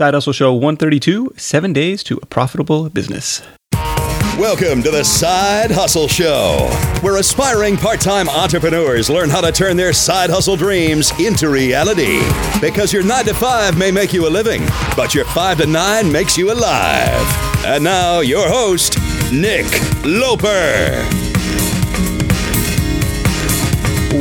Side Hustle Show 132 Seven Days to a Profitable Business. Welcome to the Side Hustle Show, where aspiring part time entrepreneurs learn how to turn their side hustle dreams into reality. Because your 9 to 5 may make you a living, but your 5 to 9 makes you alive. And now, your host, Nick Loper.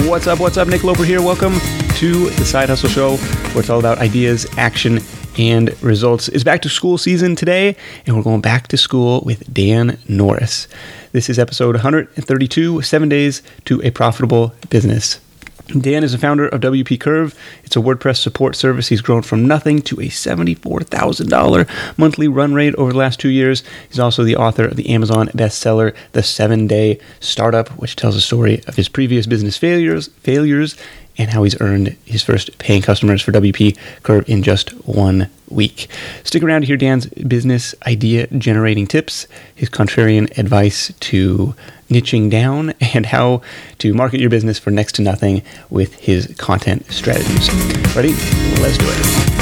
What's up? What's up? Nick Loper here. Welcome to the Side Hustle Show, where it's all about ideas, action, and results. It's back to school season today, and we're going back to school with Dan Norris. This is episode 132 Seven Days to a Profitable Business. Dan is the founder of WP Curve. It's a WordPress support service. He's grown from nothing to a $74,000 monthly run rate over the last two years. He's also the author of the Amazon bestseller, The Seven Day Startup, which tells the story of his previous business failures, failures, and how he's earned his first paying customers for WP Curve in just one week. Stick around to hear Dan's business idea generating tips, his contrarian advice to niching down, and how to market your business for next to nothing with his content strategies. Ready? Let's do it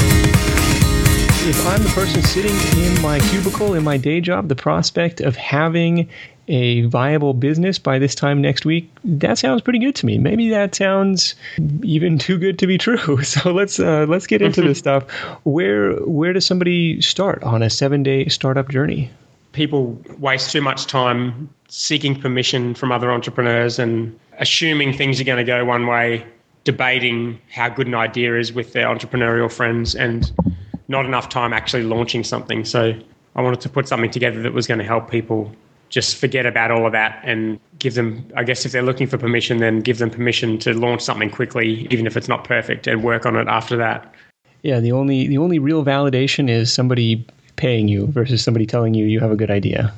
if I'm the person sitting in my cubicle in my day job, the prospect of having a viable business by this time next week, that sounds pretty good to me. Maybe that sounds even too good to be true. So let's uh, let's get into this stuff. Where where does somebody start on a seven day startup journey? People waste too much time seeking permission from other entrepreneurs and assuming things are going to go one way, debating how good an idea is with their entrepreneurial friends, and not enough time actually launching something. So I wanted to put something together that was going to help people just forget about all of that and give them i guess if they're looking for permission then give them permission to launch something quickly even if it's not perfect and work on it after that. Yeah the only the only real validation is somebody paying you versus somebody telling you you have a good idea.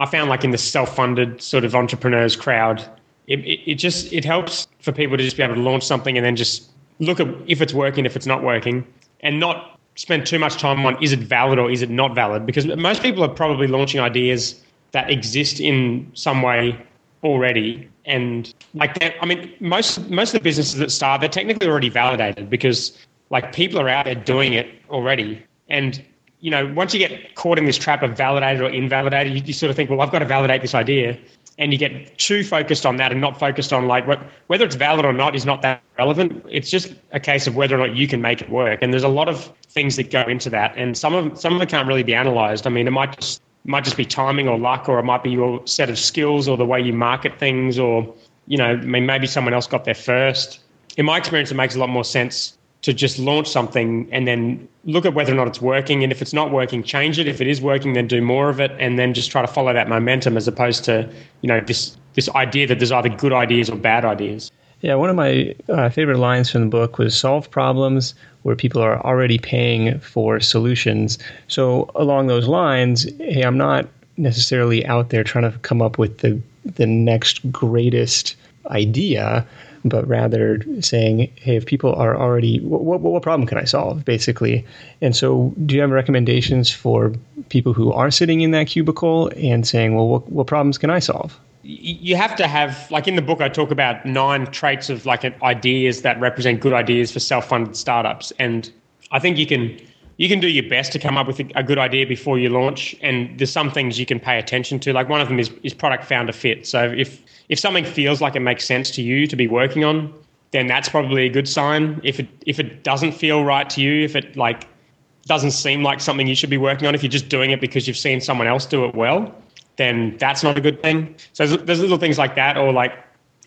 I found like in the self-funded sort of entrepreneurs crowd it, it, it just it helps for people to just be able to launch something and then just look at if it's working if it's not working and not spend too much time on is it valid or is it not valid because most people are probably launching ideas that exist in some way already. And like that, I mean, most most of the businesses that start, they're technically already validated because like people are out there doing it already. And you know, once you get caught in this trap of validated or invalidated, you, you sort of think, well, I've got to validate this idea and you get too focused on that and not focused on like what, whether it's valid or not is not that relevant. It's just a case of whether or not you can make it work. And there's a lot of things that go into that, and some of some of it can't really be analyzed. I mean, it might just might just be timing or luck, or it might be your set of skills or the way you market things, or you know, I mean, maybe someone else got there first. In my experience, it makes a lot more sense to just launch something and then look at whether or not it's working. And if it's not working, change it. If it is working, then do more of it, and then just try to follow that momentum as opposed to you know this this idea that there's either good ideas or bad ideas. Yeah, one of my uh, favorite lines from the book was solve problems where people are already paying for solutions. So, along those lines, hey, I'm not necessarily out there trying to come up with the, the next greatest idea, but rather saying, hey, if people are already, what, what, what problem can I solve, basically? And so, do you have recommendations for people who are sitting in that cubicle and saying, well, what, what problems can I solve? You have to have like in the book i talk about nine traits of like ideas that represent good ideas for self-funded startups. And i think you can you can do your best to come up with a, good idea before you launch. And there's some things you can pay attention to. Like one of them is, is product founder fit. So if if something feels like it makes sense to you to be working on then that's probably a good sign. If it if it doesn't feel right to you if it like doesn't seem like something you should be working on if you're just doing it because you've seen someone else do it well then that's not a good thing. So there's, there's little things like that, or like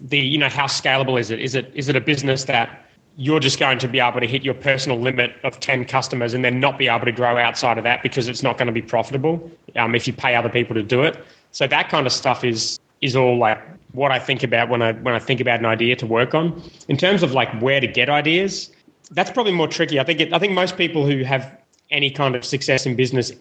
the you know how scalable is it? Is it is it a business that you're just going to be able to hit your personal limit of 10 customers and then not be able to grow outside of that because it's not going to be profitable um, if you pay other people to do it. So that kind of stuff is is all like what I think about when I when I think about an idea to work on. In terms of like where to get ideas, that's probably more tricky. I think it, I think most people who have any kind of success in business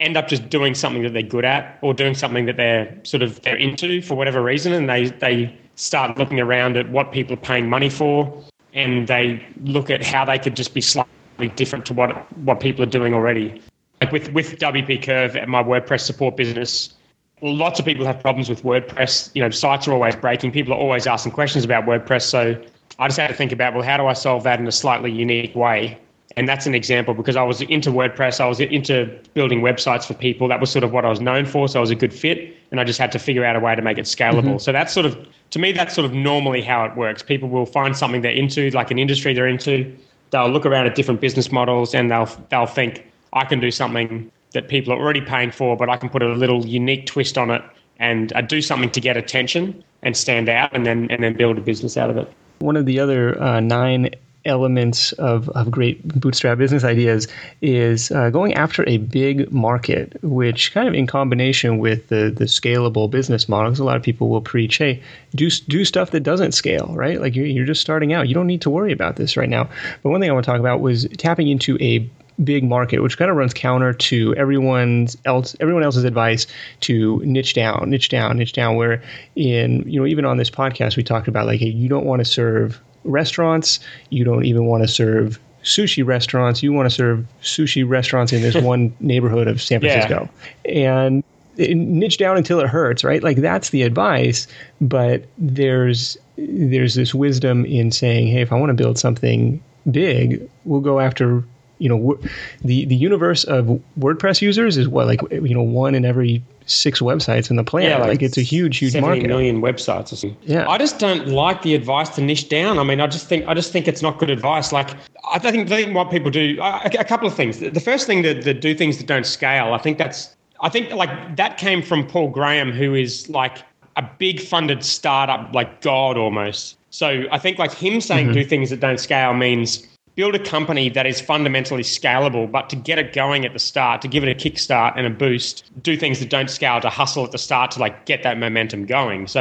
end up just doing something that they're good at or doing something that they're sort of they're into for whatever reason and they they start looking around at what people are paying money for and they look at how they could just be slightly different to what what people are doing already. Like with with WP Curve at my WordPress support business lots of people have problems with WordPress. You know sites are always breaking. People are always asking questions about WordPress. So I just had to think about well how do I solve that in a slightly unique way And that's an example because I was into WordPress, I was into building websites for people. That was sort of what I was known for. So I was a good fit. And I just had to figure out a way to make it scalable. Mm-hmm. So that's sort of, to me, that's sort of normally how it works. People will find something they're into, like an industry they're into. They'll look around at different business models and they'll, they'll think, I can do something that people are already paying for, but I can put a little unique twist on it and uh, do something to get attention and stand out and then, and then build a business out of it. One of the other uh, nine elements of, of great bootstrap business ideas is uh, going after a big market, which kind of in combination with the, the scalable business models, a lot of people will preach, hey, do, do stuff that doesn't scale, right? Like you're, you're just starting out. You don't need to worry about this right now. But one thing I want to talk about was tapping into a big market, which kind of runs counter to everyone's else everyone else's advice to niche down, niche down, niche down. Where in you know even on this podcast we talked about like hey, you don't want to serve restaurants. You don't even want to serve sushi restaurants. You want to serve sushi restaurants in this one neighborhood of San Francisco. Yeah. And niche down until it hurts, right? Like that's the advice, but there's there's this wisdom in saying, hey, if I want to build something big, we'll go after you know the the universe of WordPress users is what like you know one in every six websites in the planet. Yeah, like, like, it's a huge, huge 70 market. million websites or something. Yeah. I just don't like the advice to niche down. I mean, I just think I just think it's not good advice. Like I think, I think what people do a, a couple of things. The first thing that, that do things that don't scale, I think that's I think like that came from Paul Graham, who is like a big funded startup, like God almost. So I think like him saying mm-hmm. do things that don't scale means build a company that is fundamentally scalable, but to get it going at the start, to give it a kickstart and a boost, do things that don't scale to hustle at the start to like get that momentum going. So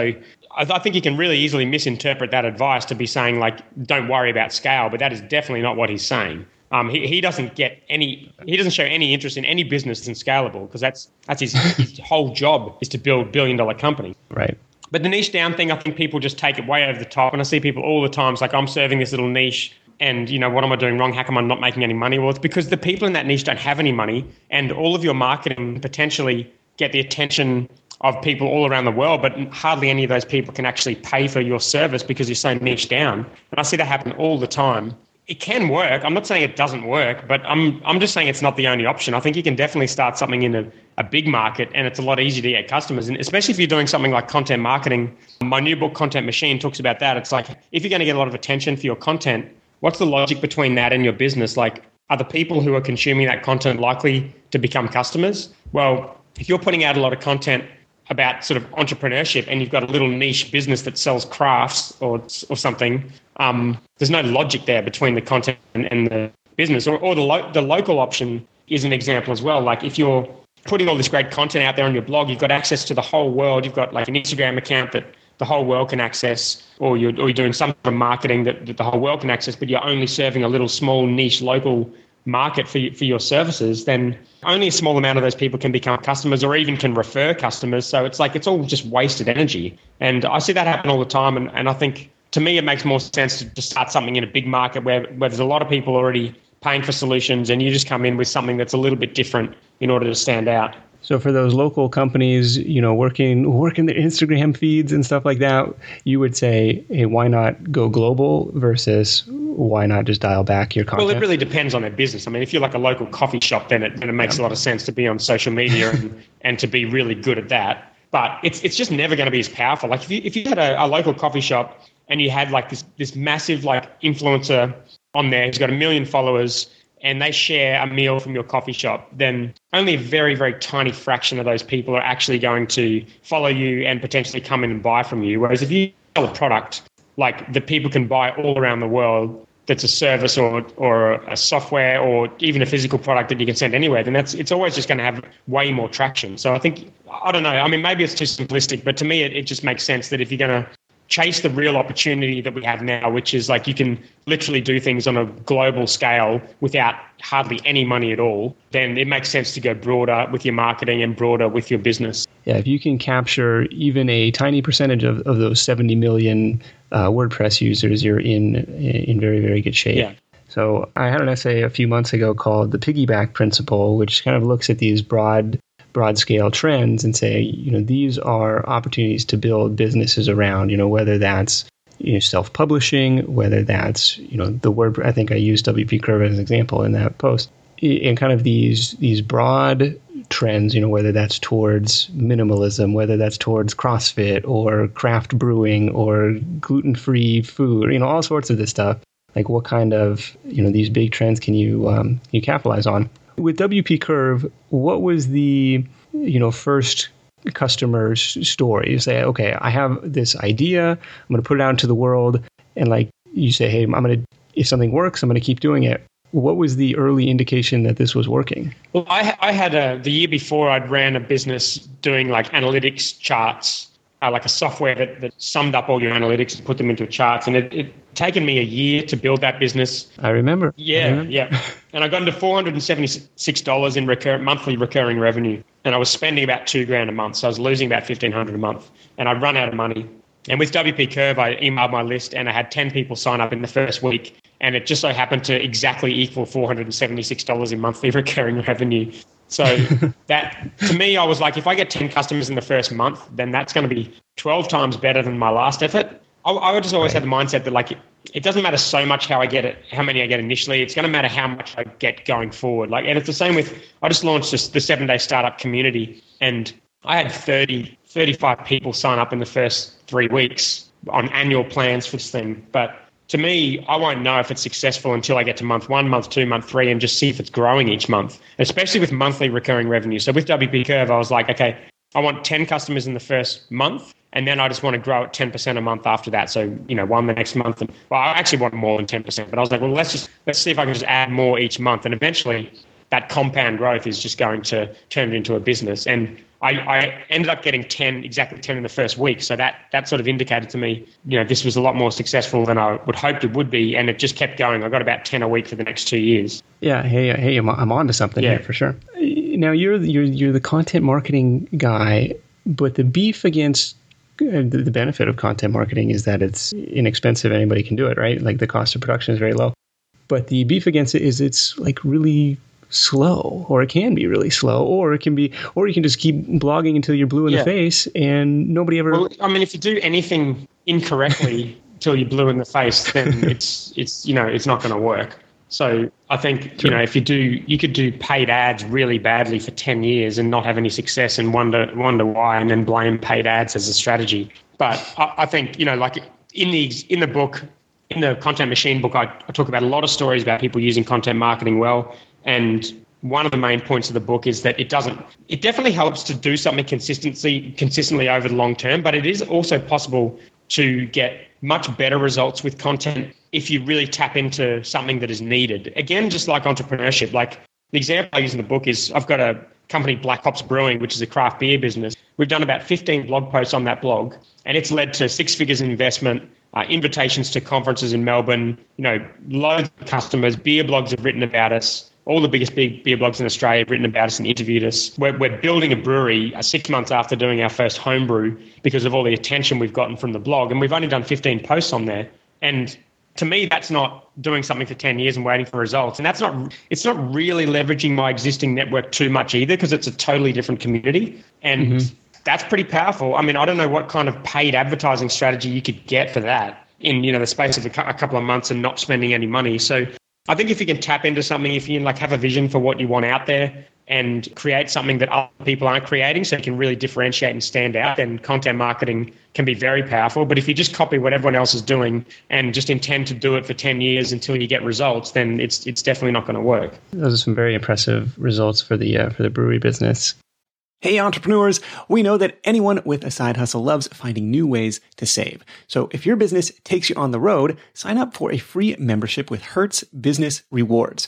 I, th- I think you can really easily misinterpret that advice to be saying like, don't worry about scale, but that is definitely not what he's saying. Um, he, he doesn't get any he doesn't show any interest in any business that's scalable because that's that's his, his whole job is to build billion dollar company. Right. But the niche down thing, I think people just take it way over the top. And I see people all the time, it's like, I'm serving this little niche and you know what am i doing wrong? How come i'm not making any money? Well it's because the people in that niche don't have any money and all of your marketing potentially get the attention of people all around the world but hardly any of those people can actually pay for your service because you're so niche down. And i see that happen all the time. It can work. I'm not saying it doesn't work but i'm i'm just saying it's not the only option. I think you can definitely start something in a, a big market and it's a lot easier to get customers. And especially if you're doing something like content marketing my new book content machine talks about that. It's like if you're going to get a lot of attention for your content what's the logic between that and your business? Like, are the people who are consuming that content likely to become customers? Well, if you're putting out a lot of content about sort of entrepreneurship and you've got a little niche business that sells crafts or or something, um, there's no logic there between the content and, and the business. Or, or the lo- the local option is an example as well. Like if you're putting all this great content out there on your blog, you've got access to the whole world. You've got like an Instagram account that the whole world can access, or you're, or you're doing some of marketing that, that the whole world can access, but you're only serving a little small niche local market for, for your services, then only a small amount of those people can become customers or even can refer customers. So it's like it's all just wasted energy. And I see that happen all the time. And, and I think to me, it makes more sense to, to start something in a big market where, where there's a lot of people already paying for solutions and you just come in with something that's a little bit different in order to stand out. So for those local companies, you know, working working their Instagram feeds and stuff like that, you would say, hey, why not go global versus why not just dial back your content? Well, it really depends on their business. I mean, if you're like a local coffee shop, then it, then it makes yeah. a lot of sense to be on social media and, and to be really good at that. But it's it's just never going to be as powerful. Like if you if you had a, a local coffee shop and you had like this this massive like influencer on there who's got a million followers and they share a meal from your coffee shop, then only a very, very tiny fraction of those people are actually going to follow you and potentially come in and buy from you. Whereas if you sell a product like that people can buy all around the world, that's a service or or a software or even a physical product that you can send anywhere, then that's it's always just going to have way more traction. So I think I don't know. I mean, maybe it's too simplistic, but to me, it, it just makes sense that if you're going to chase the real opportunity that we have now, which is like you can literally do things on a global scale without hardly any money at all, then it makes sense to go broader with your marketing and broader with your business. Yeah, if you can capture even a tiny percentage of, of those 70 million uh, WordPress users, you're in in very, very good shape. Yeah. So I had an essay a few months ago called the piggyback principle, which kind of looks at these broad broad scale trends and say, you know, these are opportunities to build businesses around, you know, whether that's you know, self-publishing, whether that's you know the word. I think I used WP Curve as an example in that post, and kind of these these broad trends. You know, whether that's towards minimalism, whether that's towards CrossFit or craft brewing or gluten-free food. You know, all sorts of this stuff. Like, what kind of you know these big trends can you um, you capitalize on? With WP Curve, what was the you know first customer story. You say, okay, I have this idea. I'm going to put it out into the world. And like you say, hey, I'm going to, if something works, I'm going to keep doing it. What was the early indication that this was working? Well, I, I had a, the year before I'd ran a business doing like analytics charts, uh, like a software that, that summed up all your analytics and put them into charts. And it, it taken me a year to build that business. I remember. Yeah, I remember. yeah. And I got into four hundred and seventy six dollars in recur- monthly recurring revenue, and I was spending about two grand a month, so I was losing about fifteen hundred a month, and I run out of money. And with WP Curve, I emailed my list, and I had ten people sign up in the first week, and it just so happened to exactly equal four hundred and seventy six dollars in monthly recurring revenue. So that to me, I was like, if I get ten customers in the first month, then that's going to be twelve times better than my last effort. I, I just always right. had the mindset that like it doesn't matter so much how I get it, how many I get initially. It's going to matter how much I get going forward. Like, and it's the same with I just launched this, the seven day startup community, and I had 30, 35 people sign up in the first three weeks on annual plans for this thing. But to me, I won't know if it's successful until I get to month one, month two, month three, and just see if it's growing each month, especially with monthly recurring revenue. So with WP Curve, I was like, okay, I want 10 customers in the first month and then I just want to grow at 10% a month after that. So, you know, one the next month. And, well, I actually want more than 10%, but I was like, well, let's just, let's see if I can just add more each month. And eventually that compound growth is just going to turn it into a business. And I, I ended up getting 10, exactly 10 in the first week. So that, that sort of indicated to me, you know, this was a lot more successful than I would hoped it would be. And it just kept going. I got about 10 a week for the next two years. Yeah. Hey, hey, I'm, I'm on to something yeah. here for sure. Now you're, you're, you're the content marketing guy, but the beef against uh, the benefit of content marketing is that it's inexpensive. Anybody can do it, right? Like the cost of production is very low. But the beef against it is it's like really slow, or it can be really slow, or it can be, or you can just keep blogging until you're blue in yeah. the face and nobody ever. Well, I mean, if you do anything incorrectly till you're blue in the face, then it's it's you know it's not going to work. So I think you know if you do, you could do paid ads really badly for ten years and not have any success and wonder wonder why, and then blame paid ads as a strategy. But I, I think you know, like in the in the book, in the content machine book, I, I talk about a lot of stories about people using content marketing well, and one of the main points of the book is that it doesn't it definitely helps to do something consistently consistently over the long term but it is also possible to get much better results with content if you really tap into something that is needed. Again, just like entrepreneurship, like the example I use in the book is I've got a company, Black Hops Brewing, which is a craft beer business. We've done about 15 blog posts on that blog, and it's led to six figures in investment, uh, invitations to conferences in Melbourne, you know, loads of customers, beer blogs have written about us. All the biggest big beer blogs in Australia have written about us and interviewed us. We're, we're building a brewery uh, six months after doing our first homebrew because of all the attention we've gotten from the blog. And we've only done 15 posts on there. And to me that's not doing something for 10 years and waiting for results and that's not it's not really leveraging my existing network too much either because it's a totally different community and mm-hmm. that's pretty powerful i mean i don't know what kind of paid advertising strategy you could get for that in you know the space of a, a couple of months and not spending any money so i think if you can tap into something if you like have a vision for what you want out there and create something that other people aren't creating so you can really differentiate and stand out, then content marketing can be very powerful. But if you just copy what everyone else is doing and just intend to do it for 10 years until you get results, then it's it's definitely not going to work. Those are some very impressive results for the uh, for the brewery business. Hey, entrepreneurs, we know that anyone with a side hustle loves finding new ways to save. So if your business takes you on the road, sign up for a free membership with Hertz Business Rewards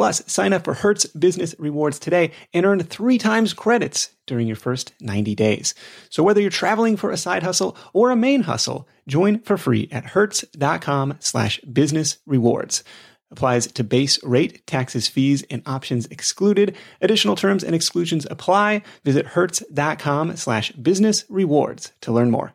Plus, sign up for Hertz Business Rewards today and earn three times credits during your first 90 days. So whether you're traveling for a side hustle or a main hustle, join for free at hertz.com slash business rewards. Applies to base rate, taxes, fees, and options excluded. Additional terms and exclusions apply. Visit hertz.com slash business rewards to learn more.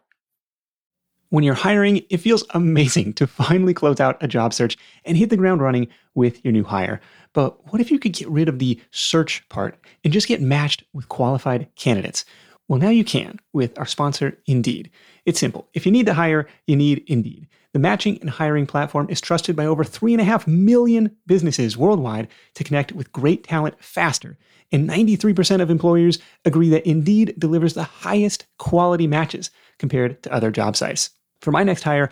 When you're hiring, it feels amazing to finally close out a job search and hit the ground running with your new hire. But what if you could get rid of the search part and just get matched with qualified candidates? Well, now you can with our sponsor, Indeed. It's simple. If you need to hire, you need Indeed. The matching and hiring platform is trusted by over 3.5 million businesses worldwide to connect with great talent faster. And 93% of employers agree that Indeed delivers the highest quality matches compared to other job sites. For my next hire,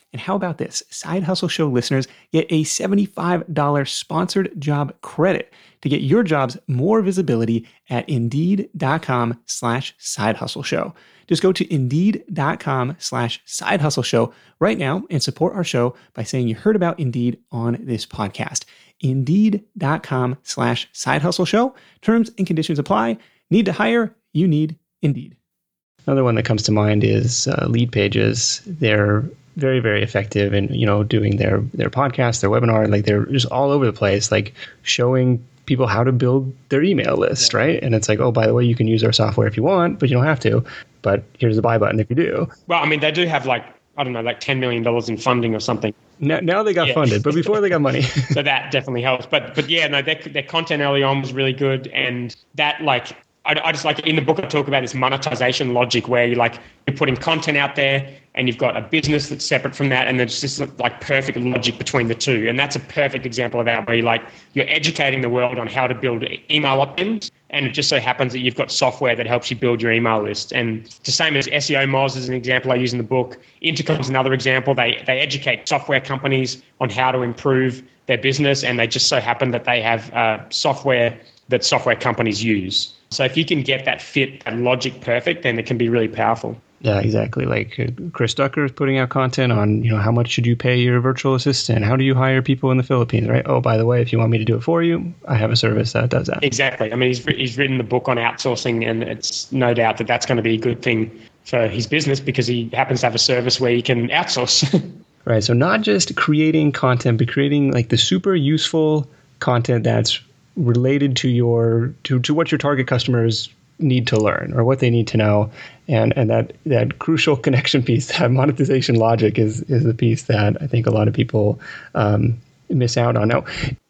And how about this? Side Hustle Show listeners get a $75 sponsored job credit to get your jobs more visibility at indeed.com slash side hustle show. Just go to indeed.com slash side hustle show right now and support our show by saying you heard about Indeed on this podcast. Indeed.com slash side hustle show. Terms and conditions apply. Need to hire? You need Indeed. Another one that comes to mind is uh, Leadpages. They're very very effective in you know doing their their podcast their webinar. Like they're just all over the place like showing people how to build their email list right? And it's like oh by the way you can use our software if you want but you don't have to. But here's the buy button if you do. Well i mean they do have like i don't know like 10 million dollars in funding or something. Now, now they got yeah. funded but before they got money. So that definitely helps. But but yeah no their, their content early on was really good. And that like I, I, just like in the book I talk about this monetization logic where you like you're putting content out there and you've got a business that's separate from that and there's just like perfect logic between the two. And that's a perfect example of that where you like you're educating the world on how to build email opt-ins and it just so happens that you've got software that helps you build your email list. And the same as SEO Moz is an example I use in the book. Intercom is another example. They they educate software companies on how to improve their business and they just so happen that they have uh, software that software companies use so if you can get that fit and logic perfect, then it can be really powerful. Yeah, exactly. Like uh, Chris Ducker is putting out content on, you know, how much should you pay your virtual assistant? How do you hire people in the Philippines, right? Oh, by the way, if you want me to do it for you, I have a service that does that. Exactly. I mean, he's, he's written the book on outsourcing, and it's no doubt that that's going to be a good thing for his business because he happens to have a service where he can outsource. right. So not just creating content, but creating like the super useful content that's related to your to, to what your target customers need to learn or what they need to know. And and that that crucial connection piece that monetization logic is is the piece that i think a lot of people um, miss out on. Now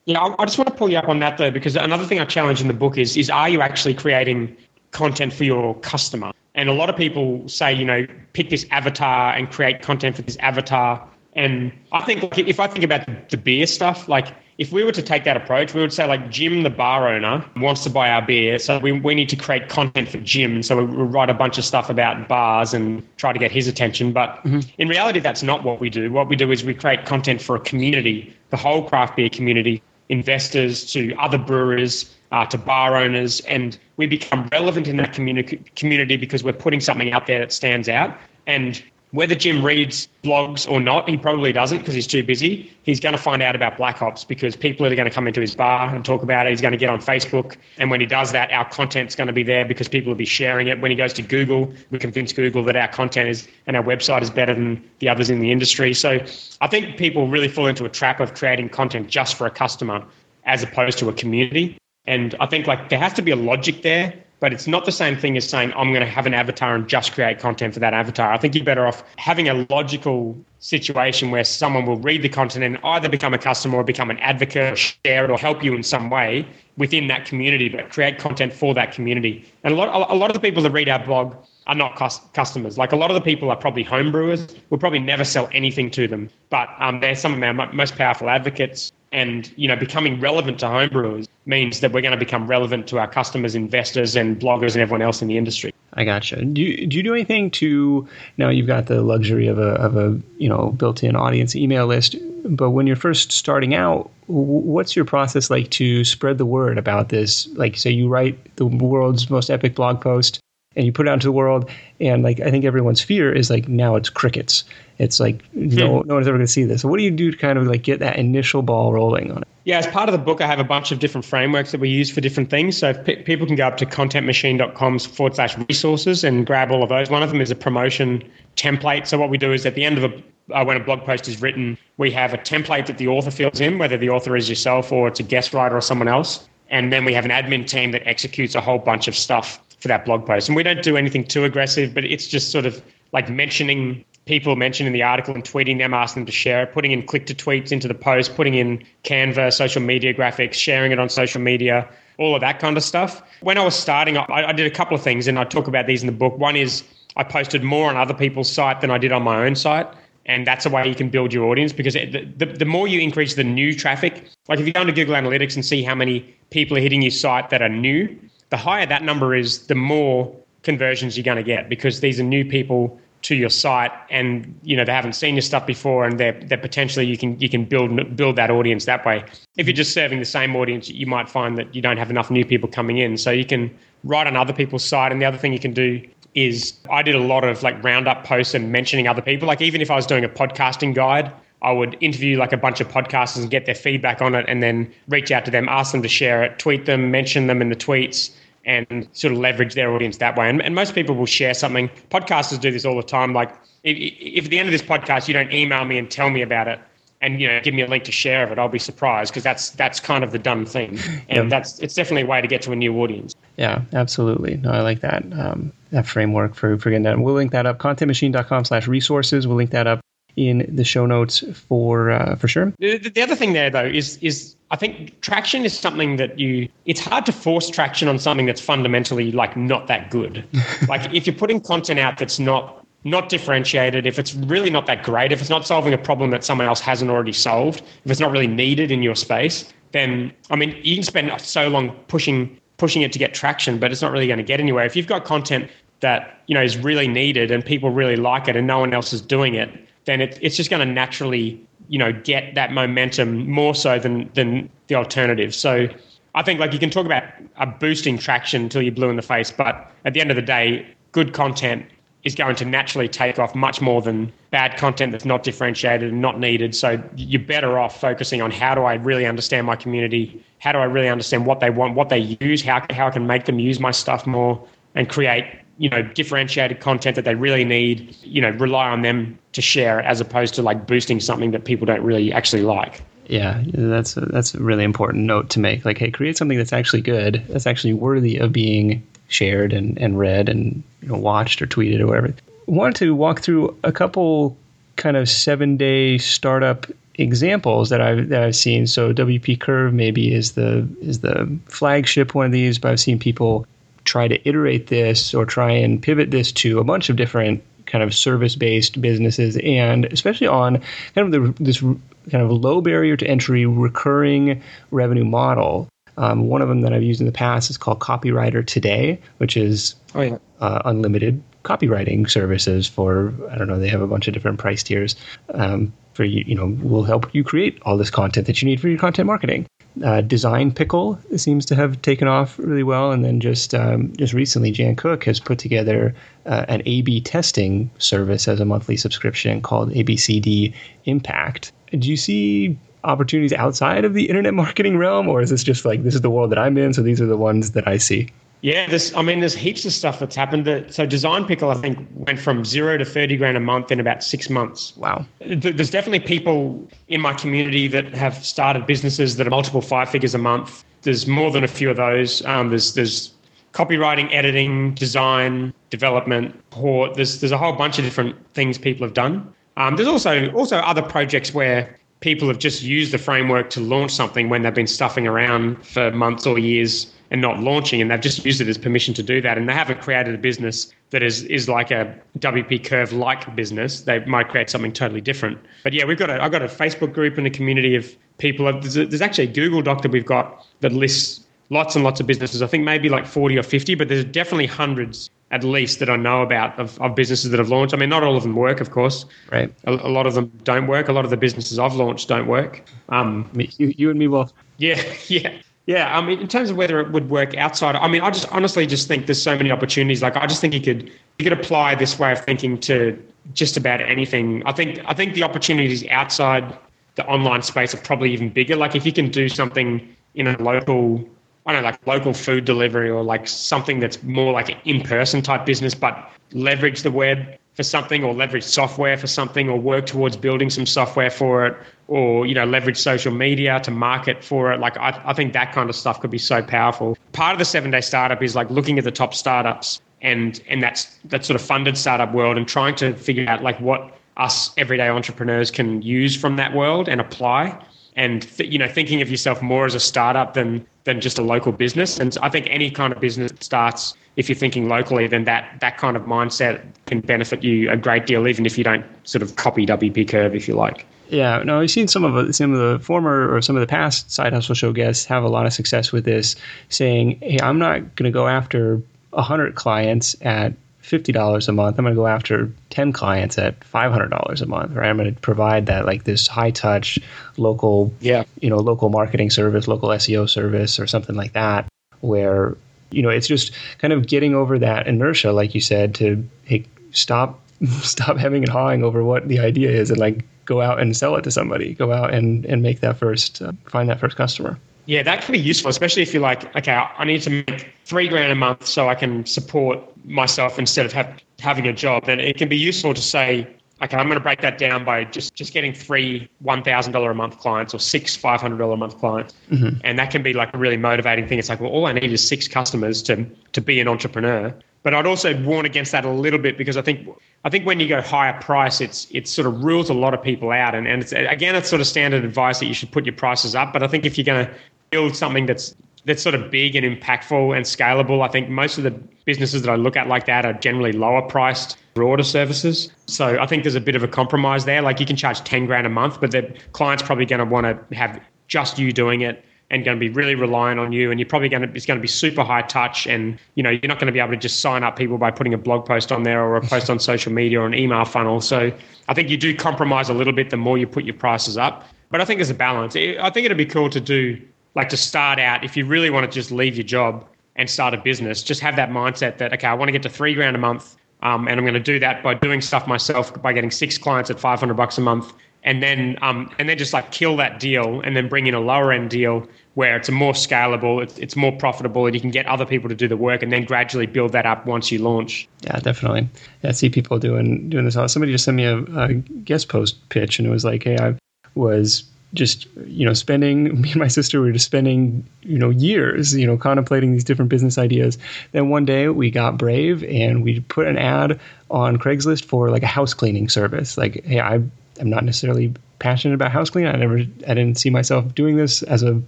yeah I, just want to pull you up on that though because another thing i challenge in the book is is are you actually creating content for your customer? And a lot of people say you know pick this avatar and create content for this avatar and i think like, if i think about the beer stuff like if we were to take that approach, we would say like Jim, the bar owner, wants to buy our beer. So we, we need to create content for Jim. So we write a bunch of stuff about bars and try to get his attention. But mm-hmm. in reality, that's not what we do. What we do is we create content for a community, the whole craft beer community, investors to other brewers, uh, to bar owners, and we become relevant in that communi- community because we're putting something out there that stands out. And whether Jim reads blogs or not, he probably doesn't because he's too busy. He's going to find out about Black Hops because people are going to come into his bar and talk about it. He's going to get on Facebook. And when he does that, our content's going to be there because people will be sharing it. When he goes to Google, we convince Google that our content is and our website is better than the others in the industry. So I think people really fall into a trap of creating content just for a customer as opposed to a community. And I think like there has to be a logic there but it's not the same thing as saying i'm going to have an avatar and just create content for that avatar i think you're better off having a logical situation where someone will read the content and either become a customer or become an advocate or share it or help you in some way within that community but create content for that community and a lot a lot of the people that read our blog are not customers. Like a lot of the people are probably homebrewers. We'll probably never sell anything to them, but um, they're some of our most powerful advocates and you know becoming relevant to homebrewers means that we're going to become relevant to our customers investors and bloggers and everyone else in the industry. I gotcha. Do you, do you do anything to now you've got the luxury of a, of a you know built-in audience email list but when you're first starting out what's your process like to spread the word about this? Like say you write the world's most epic blog post and you put it out into the world and like i think everyone's fear is like now it's crickets it's like no, Hmm. no one's ever going to see this so what do you do to kind of like get that initial ball rolling on it Yeah, as part of the book, I have a bunch of different frameworks that we use for different things. So pe- people can go up to contentmachine.com forward slash resources and grab all of those. One of them is a promotion template. So what we do is at the end of a uh, when a blog post is written, we have a template that the author fills in, whether the author is yourself or it's a guest writer or someone else. And then we have an admin team that executes a whole bunch of stuff for that blog post. And we don't do anything too aggressive, but it's just sort of like mentioning people mentioning the article and tweeting them, asking them to share it, putting in click to tweets into the post, putting in Canva, social media graphics, sharing it on social media, all of that kind of stuff. When I was starting, I, I did a couple of things, and I talk about these in the book. One is I posted more on other people's site than I did on my own site. And that's a way you can build your audience because it, the, the, the more you increase the new traffic, like if you go into Google Analytics and see how many people are hitting your site that are new, the higher that number is, the more conversions you're going to get because these are new people to your site and you know they haven't seen your stuff before and they're, they're potentially you can you can build build that audience that way. If you're just serving the same audience you might find that you don't have enough new people coming in. So you can write on other people's site. And the other thing you can do is I did a lot of like roundup posts and mentioning other people. Like even if I was doing a podcasting guide I would interview like a bunch of podcasters and get their feedback on it and then reach out to them ask them to share it tweet them mention them in the tweets and sort of leverage their audience that way. And, and, most people will share something. Podcasters do this all the time. Like if, if, at the end of this podcast you don't email me and tell me about it, and you know give me a link to share of it, I'll be surprised because that's that's kind of the done thing, and Yep. that's it's definitely a way to get to a new audience. Yeah, absolutely. No, I like that um, that framework for for getting that. We'll link that up. Contentmachine.com slash resources. We'll link that up in the show notes for uh, for sure. The, the- the other thing there though is is I think traction is something that you it's hard to force traction on something that's fundamentally like not that good. like if you're putting content out that's not not differentiated, if it's really not that great, if it's not solving a problem that someone else hasn't already solved, if it's not really needed in your space, then I mean you can spend so long pushing pushing it to get traction, but it's not really going to get anywhere. If you've got content that you know is really needed and people really like it and no one else is doing it, then it, it's just going to naturally you know get that momentum more so than than the alternative. So I think like you can talk about a boosting traction until you're blue in the face, but at the end of the day, good content is going to naturally take off much more than bad content that's not differentiated and not needed. So you're better off focusing on how do I really understand my community? How do I really understand what they want, what they use, how, how I can make them use my stuff more and create, you know, differentiated content that they really need, you know, rely on them to share as opposed to like boosting something that people don't really actually like. Yeah, that's a, that's a really important note to make. Like, hey, create something that's actually good, that's actually worthy of being shared and, and read and you know, watched or tweeted or whatever. wanted to walk through a couple kind of seven day startup examples that I've that I've seen. So WP Curve maybe is the is the flagship one of these, but I've seen people try to iterate this or try and pivot this to a bunch of different kind of service based businesses and especially on kind of the, this kind of low barrier to entry recurring revenue model. Um, one of them that I've used in the past is called Copywriter Today, which is Oh yeah. uh, unlimited copywriting services for I don't know they have a bunch of different price tiers um, for you you know will help you create all this content that you need for your content marketing. Uh, Design Pickle seems to have taken off really well, and then just um, just recently, Jan Cook has put together uh, an A/B testing service as a monthly subscription called ABCD Impact. Do you see opportunities outside of the internet marketing realm, or is this just like this is the world that I'm in, so these are the ones that I see? Yeah, this. I mean, there's heaps of stuff that's happened. That, so, Design Pickle, I think, went from zero to thirty grand a month in about six months. Wow. There's definitely people in my community that have started businesses that are multiple five figures a month. There's more than a few of those. Um, there's there's copywriting, editing, design, development, port. There's there's a whole bunch of different things people have done. Um, there's also also other projects where people have just used the framework to launch something when they've been stuffing around for months or years and not launching, and they've just used it as permission to do that, and they haven't created a business that is is like a WP Curve like business. They might create something totally different. But yeah, we've got a I've got a Facebook group and a community of people. There's, a, there's actually a Google Doc that we've got that lists lots and lots of businesses. I think maybe like 40 or 50, but there's definitely hundreds at least that I know about of, of businesses that have launched. I mean, not all of them work, of course. Right. A, a lot of them don't work. A lot of the businesses I've launched don't work. Um, you, you and me both. yeah, yeah. Yeah, I mean, in terms of whether it would work outside, I mean, I just honestly just think there's so many opportunities. Like, I just think you could you could apply this way of thinking to just about anything. I think I think the opportunities outside the online space are probably even bigger. Like, if you can do something in a local, Don't know, like local food delivery or like something that's more like an in-person type business, but leverage the web for something or leverage software for something or work towards building some software for it or you know leverage social media to market for it. Like I, I think that kind of stuff could be so powerful. Part of the seven day startup is like looking at the top startups and and that's that sort of funded startup world and trying to figure out like what us everyday entrepreneurs can use from that world and apply. And th- you know thinking of yourself more as a startup than than just a local business and i think any kind of business starts if you're thinking locally, then that that kind of mindset can benefit you a great deal, even if you don't sort of copy WP Curve, if you like. Yeah, no, I've seen some of some of the former or some of the past side hustle show guests have a lot of success with this, saying, "Hey, I'm not going to go after hundred clients at fifty dollars a month. I'm going to go after ten clients at five hundred dollars a month. Right? I'm going to provide that like this high touch, local, yeah, you know, local marketing service, local SEO service, or something like that, where you know, it's just kind of getting over that inertia, like you said, to hey, stop stop hemming and hawing over what the idea is and like go out and sell it to somebody. Go out and and make that first uh, find that first customer. Yeah, that can be useful, especially if you're like, okay, I need to make three grand a month so I can support myself instead of have, having a job. Then it can be useful to say, okay, I'm going to break that down by just, just getting three $1,000 a month clients or six $500 a month clients. Mm-hmm. And that can be like a really motivating thing. It's like, well, all I need is six customers to, to be an entrepreneur. But I'd also warn against that a little bit because I think I think when you go higher price, it's it sort of rules a lot of people out. And, and it's, again, it's sort of standard advice that you should put your prices up. But I think if you're going to build something that's that's sort of big and impactful and scalable. I think most of the businesses that I look at like that are generally lower priced order services. So I think there's a bit of a compromise there. Like you can charge 10 grand a month, but the client's probably going to want to have just you doing it and going to be really reliant on you and you're probably going to it's going to be super high touch and you know you're not going to be able to just sign up people by putting a blog post on there or a post on social media or an email funnel so i think you do compromise a little bit the more you put your prices up but i think there's a balance i think it'd be cool to do like to start out, if you really want to just leave your job and start a business, just have that mindset that, okay, I want to get to three grand a month. Um, and I'm going to do that by doing stuff myself, by getting six clients at 500 bucks a month. And then, um, and then just like kill that deal and then bring in a lower end deal where it's more scalable, it's, it's more profitable, and you can get other people to do the work, and then gradually build that up once you launch. Yeah, definitely. Yeah, I see people doing doing this. Somebody just sent me a, a guest post pitch, and it was like, "Hey, I was just you know spending me and my sister were just spending you know years you know contemplating these different business ideas then one day we got brave and we put an ad on craigslist for like a house cleaning service like hey i am not necessarily passionate about house cleaning i never i didn't see myself doing this as a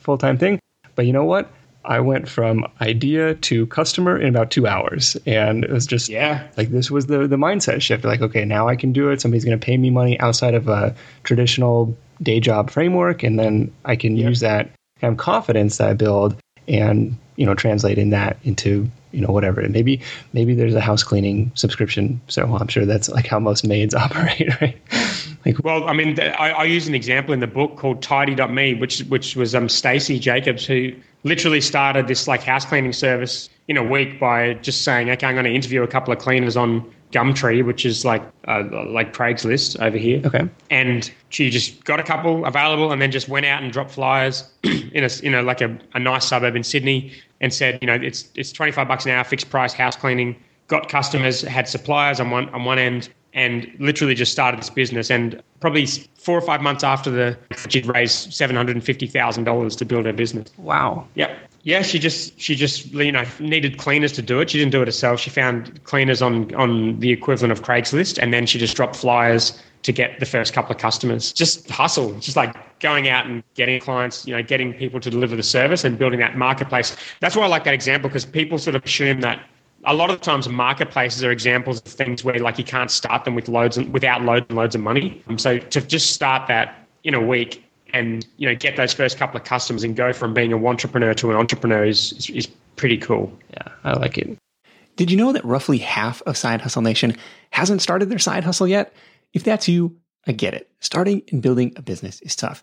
full-time thing but you know what I went from idea to customer in about two hours. And it was just yeah. like this was the the mindset shift. Like, okay, now I can do it. Somebody's gonna pay me money outside of a traditional day job framework, and then I can yep. use that kind of confidence that I build and you know translating that into you know whatever. And maybe maybe there's a house cleaning subscription. So i'm sure that's like how most maids operate right? Like well i mean I, I, use an example in the book called tidy.me which which was um stacy jacobs who literally started this like house cleaning service in a week by just saying okay i'm going to interview a couple of cleaners on Gumtree, which is like uh, like Craigslist over here. Okay. And she just got a couple available, and then just went out and dropped flyers in a you know like a, a nice suburb in Sydney, and said you know it's it's twenty five bucks an hour, fixed price house cleaning. Got customers, had suppliers on one on one end, and literally just started this business. And probably four or five months after the, she'd raised seven hundred and fifty thousand dollars to build her business. Wow. Yep. Yeah, she just she just you know needed cleaners to do it. She didn't do it herself. She found cleaners on on the equivalent of Craigslist, and then she just dropped flyers to get the first couple of customers. Just hustle, just like going out and getting clients, you know, getting people to deliver the service and building that marketplace. That's why I like that example because people sort of assume that a lot of times marketplaces are examples of things where like you can't start them with loads and without loads and loads of money. Um, so to just start that in a week and you know get those first couple of customers and go from being a entrepreneur to an entrepreneur is, is, is pretty cool. Yeah, I like it. Did you know that roughly half of Side Hustle Nation hasn't started their side hustle yet? If that's you, I get it. Starting and building a business is tough.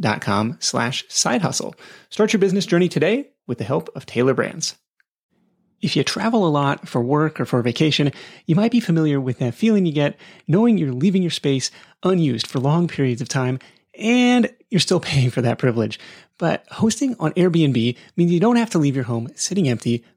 dot com slash side hustle. Start your business journey today with the help of Tailor Brands. If you travel a lot for work or for vacation, you might be familiar with that feeling you get knowing you're leaving your space unused for long periods of time and you're still paying for that privilege. But hosting on Airbnb means you don't have to leave your home sitting empty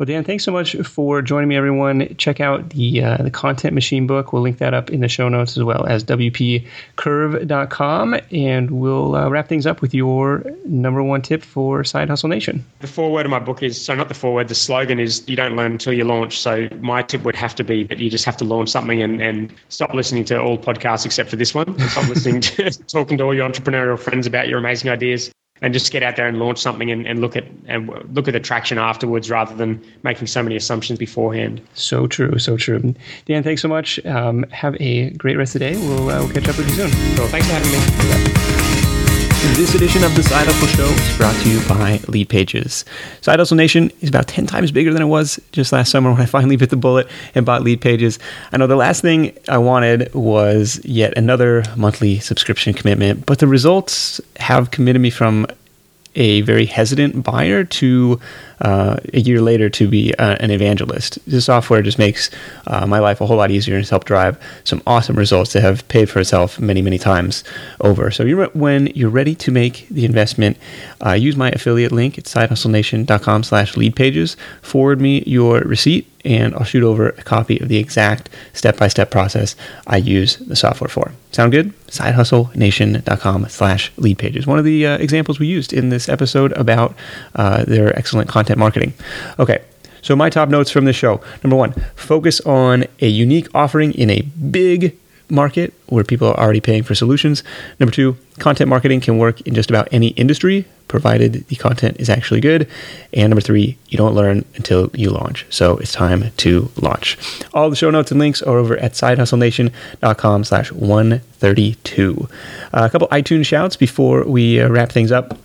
Well, Dan, thanks so much for joining me, everyone. Check out the uh, the Content Machine book. We'll link that up in the show notes as well as WPCurve.com. And we'll uh, wrap things up with your number one tip for Side Hustle Nation. The foreword of my book is so not the foreword, the slogan is you don't learn until you launch. So my tip would have to be that you just have to launch something and, and stop listening to all podcasts except for this one. And stop listening to talking to all your entrepreneurial friends about your amazing ideas and just get out there and launch something and, and look at and look at the traction afterwards rather than making so many assumptions beforehand. So true, so true. Dan, thanks so much. Um, have a great rest of the day. We'll, uh, we'll catch up with you soon. Cool. Thanks for having me. This edition of the Side Hustle Show is brought to you by Lead Pages. Side Hustle Nation is about 10 times bigger than it was just last summer when I finally bit the bullet and bought Lead Pages. I know the last thing I wanted was yet another monthly subscription commitment, but the results have committed me from a very hesitant buyer to uh, a year later to be uh, an evangelist. This software just makes uh, my life a whole lot easier and has helped drive some awesome results that have paid for itself many, many times over. So you're, when you're ready to make the investment, uh, use my affiliate link at sidehustlenation.com slash lead pages. Forward me your receipt and I'll shoot over a copy of the exact step-by-step process I use the software for. Sound good? SideHustleNation.com slash lead pages. One of the uh, examples we used in this episode about uh, their excellent content marketing. Okay, so my top notes from this show. Number one, focus on a unique offering in a big market where people are already paying for solutions. Number two, content marketing can work in just about any industry, provided the content is actually good. And number three, you don't learn until you launch. So it's time to launch. All the show notes and links are over at sidehustlenation.com slash 132. Uh, a couple iTunes shouts before we uh, wrap things up.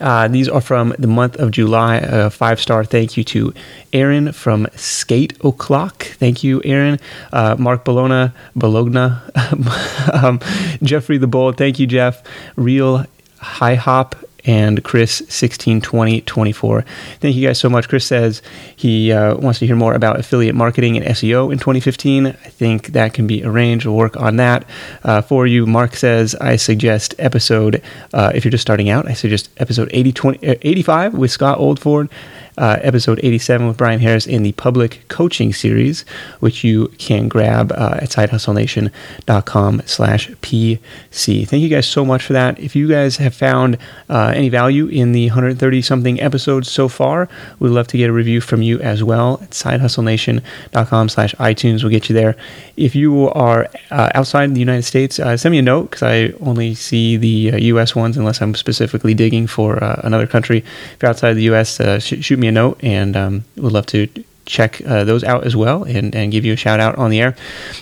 Uh, these are from the month of July. A five star thank you to Aaron from Skate O'Clock. Thank you, Aaron. Uh, Mark Bologna, Bologna, um, Jeffrey the Bull. Thank you, Jeff. Real High Hop and Chris 162024. Thank you guys so much. Chris says he uh, wants to hear more about affiliate marketing and SEO in 2015. I think that can be arranged. We'll work on that uh, for you. Mark says I suggest episode, uh, if you're just starting out, I suggest episode 80, 20, uh, 85 with Scott Oldford. Uh, episode 87 with Brian Harris in the public coaching series, which you can grab uh, at sidehustlenation.com slash PC. Thank you guys so much for that. If you guys have found uh, any value in the 130 something episodes so far, we'd love to get a review from you as well at sidehustlenation.com slash iTunes. We'll get you there. If you are uh, outside the United States, uh, send me a note because I only see the U.S. Uh, ones unless I'm specifically digging for another country. If you're outside the U.S., sh- shoot me a note and um, would love to check uh, those out as well and, and give you a shout out on the air.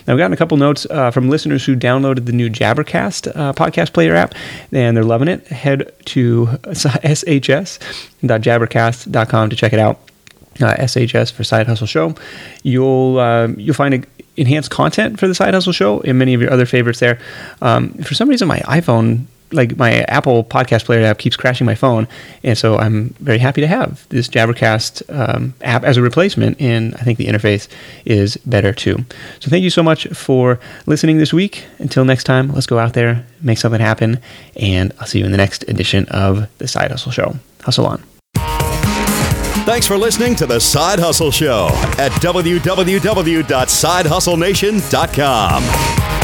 Now, I've gotten a couple notes uh, from listeners who downloaded the new Jabbercast uh, podcast player app and they're loving it. Head to shs.jabbercast.com to check it out. Uh, SHS for Side Hustle Show. You'll uh, you'll find a, enhanced content for the Side Hustle Show and many of your other favorites there. Um, for some reason, my iPhone like my Apple podcast player app keeps crashing my phone, and so I'm very happy to have this Jabbercast um, app as a replacement. And I think the interface is better too. So thank you so much for listening this week. Until next time, let's go out there, make something happen, and I'll see you in the next edition of the Side Hustle Show. Hustle on. Thanks for listening to the Side Hustle Show at www.sidehustlenation.com.